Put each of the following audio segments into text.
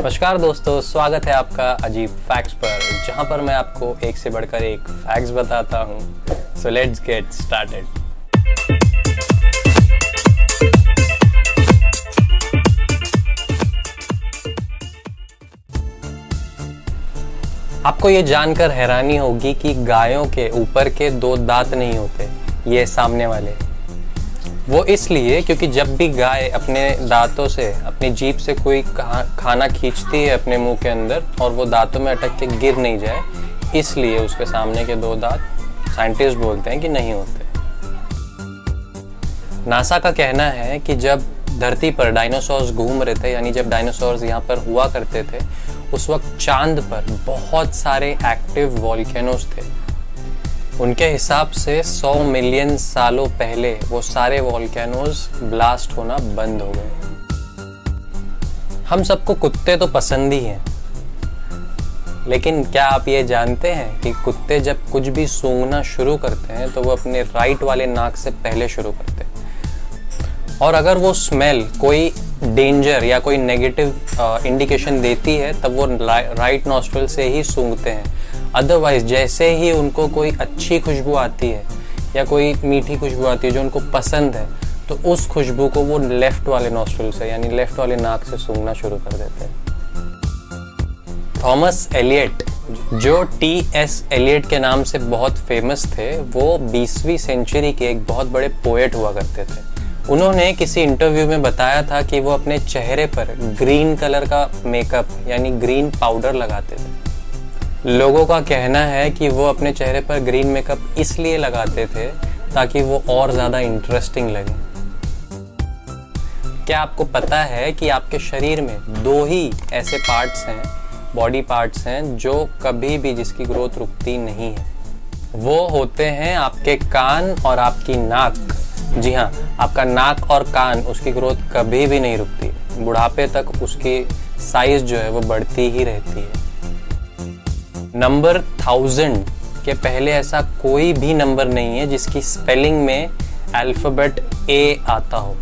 नमस्कार दोस्तों, स्वागत है आपका अजीब फैक्ट्स पर, जहाँ पर मैं आपको एक से बढ़कर एक फैक्ट्स बताता हूँ। सो लेट्स गेट स्टार्टेड आपको ये जानकर हैरानी होगी कि गायों के ऊपर के दो दांत नहीं होते, ये सामने वाले। वो इसलिए क्योंकि जब भी गाय अपने दांतों से, अपनी जीप से कोई खाना खींचती है अपने मुँह के अंदर और वो दांतों में अटक के गिर नहीं जाए, इसलिए उसके सामने के दो दांत साइंटिस्ट बोलते हैं कि नहीं होते। नासा का कहना है कि जब धरती पर डायनासोर्स घूम रहे थे, यानी जब डायनासोर्स यहाँ पर हुआ करते थे, उस वक्त चाँद पर बहुत सारे एक्टिव वॉल्केनोस थे। उनके हिसाब से 100 मिलियन सालों पहले वो सारे वॉल्केनोस ब्लास्ट होना बंद हो गए। हम सबको कुत्ते तो पसंद ही हैं। लेकिन क्या आप ये जानते हैं कि कुत्ते जब कुछ भी सूंघना शुरू करते हैं तो वो अपने राइट वाले नाक से पहले शुरू करते हैं। और अगर वो स्मेल कोई डेंजर या कोई नेगेटिव इंडिकेशन देती है, तब वो राइट नॉस्ट्रल से ही सूंघते हैं। अदरवाइज़ जैसे ही उनको कोई अच्छी खुशबू आती है या कोई मीठी खुशबू आती है जो उनको पसंद है तो उस खुशबू को वो लेफ़्ट वाले नॉस्ट्रल से, यानी लेफ़्ट वाले नाक से सूंघना शुरू कर देते हैं। थॉमस एलियट जो टी एस एलियट के नाम से बहुत फ़ेमस थे, वो 20वीं सेंचुरी के एक बहुत बड़े पोएट हुआ करते थे। उन्होंने किसी इंटरव्यू में बताया था कि वो अपने चेहरे पर ग्रीन कलर का मेकअप यानी ग्रीन पाउडर लगाते थे। लोगों का कहना है कि वो अपने चेहरे पर ग्रीन मेकअप इसलिए लगाते थे ताकि वो और ज़्यादा इंटरेस्टिंग लगे। क्या आपको पता है कि आपके शरीर में दो ही ऐसे पार्ट्स हैं बॉडी पार्ट्स हैं, जो कभी भी जिसकी ग्रोथ रुकती नहीं है? वो होते हैं आपके कान और आपकी नाक। जी हाँ आपका नाक और कान उसकी ग्रोथ कभी भी नहीं रुकती। बुढ़ापे तक उसकी साइज़ जो है वो बढ़ती ही रहती है। नंबर थाउज़ेंड के पहले ऐसा कोई भी नंबर नहीं है जिसकी स्पेलिंग में अल्फ़ाबेट ए आता हो।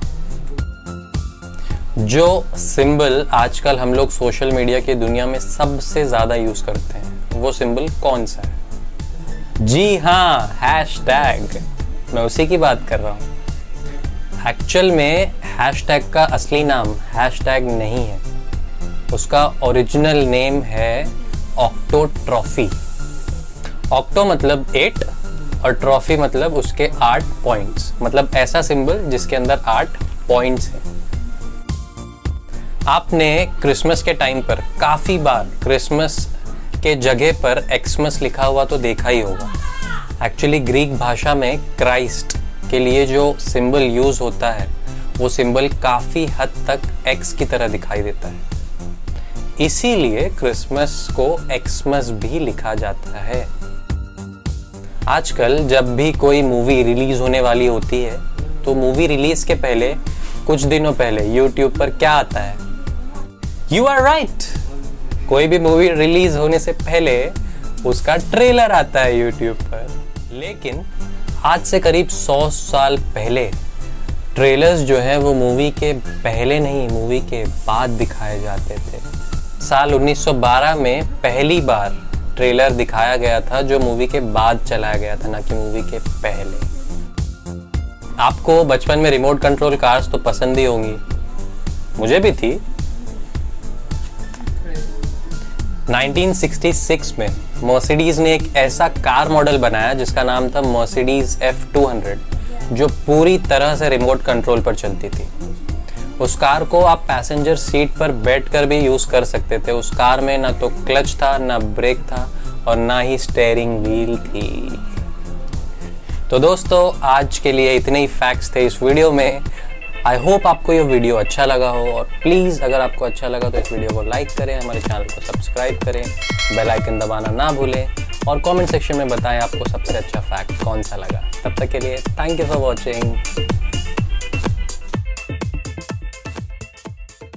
जो सिंबल आजकल हम लोग सोशल मीडिया की दुनिया में सबसे ज़्यादा यूज़ करते हैं, वो सिंबल कौन सा है? जी हाँ हैश टैग मैं उसी की बात कर रहा हूँ। एक्चुअल में हैशटैग का असली नाम हैशटैग नहीं है। उसका ओरिजिनल नेम है ऑक्टो ट्रॉफी ऑक्टो मतलब एट और ट्रॉफी मतलब उसके आठ पॉइंट्स मतलब ऐसा सिंबल जिसके अंदर आठ पॉइंट्स हैं। आपने क्रिसमस के टाइम पर, काफ़ी बार क्रिसमस के जगह पर एक्समस लिखा हुआ तो देखा ही होगा। एक्चुअली ग्रीक भाषा में क्राइस्ट के लिए जो सिंबल यूज़ होता है, वो सिंबल काफ़ी हद तक एक्स की तरह दिखाई देता है। इसीलिए क्रिसमस को एक्समस भी लिखा जाता है। आजकल जब भी कोई मूवी रिलीज़ होने वाली होती है तो मूवी रिलीज़ के पहले, कुछ दिनों पहले यूट्यूब पर क्या आता है? यू आर राइट कोई भी मूवी रिलीज़ होने से पहले, उसका ट्रेलर आता है यूट्यूब पर। लेकिन आज से करीब 100 साल पहले ट्रेलर्स जो है वो मूवी के पहले नहीं मूवी के बाद दिखाए जाते थे। साल 1912 में पहली बार ट्रेलर दिखाया गया था जो मूवी के बाद चलाया गया था, ना कि मूवी के पहले। आपको बचपन में रिमोट कंट्रोल कार्स तो पसंद ही होंगी। मुझे भी थी। 1966 में मर्सिडीज ने एक ऐसा कार मॉडल बनाया जिसका नाम था मर्सिडीज एफ़ टू हंड्रेड जो पूरी तरह से रिमोट कंट्रोल पर चलती थी। उस कार को आप पैसेंजर सीट पर बैठ कर भी यूज़ कर सकते थे। उस कार में ना तो क्लच था, ना ब्रेक था और ना ही स्टेयरिंग व्हील थी। तो दोस्तों, आज के लिए इतने ही फैक्ट्स थे इस वीडियो में। आई होप आपको ये वीडियो अच्छा लगा हो और प्लीज़ अगर आपको अच्छा लगा तो इस वीडियो को लाइक करें, हमारे चैनल को सब्सक्राइब करें बेल आइकन दबाना ना भूलें और कमेंट सेक्शन में बताएँ आपको सबसे अच्छा फैक्ट कौन सा लगा। तब तक के लिए थैंक यू फॉर वॉचिंग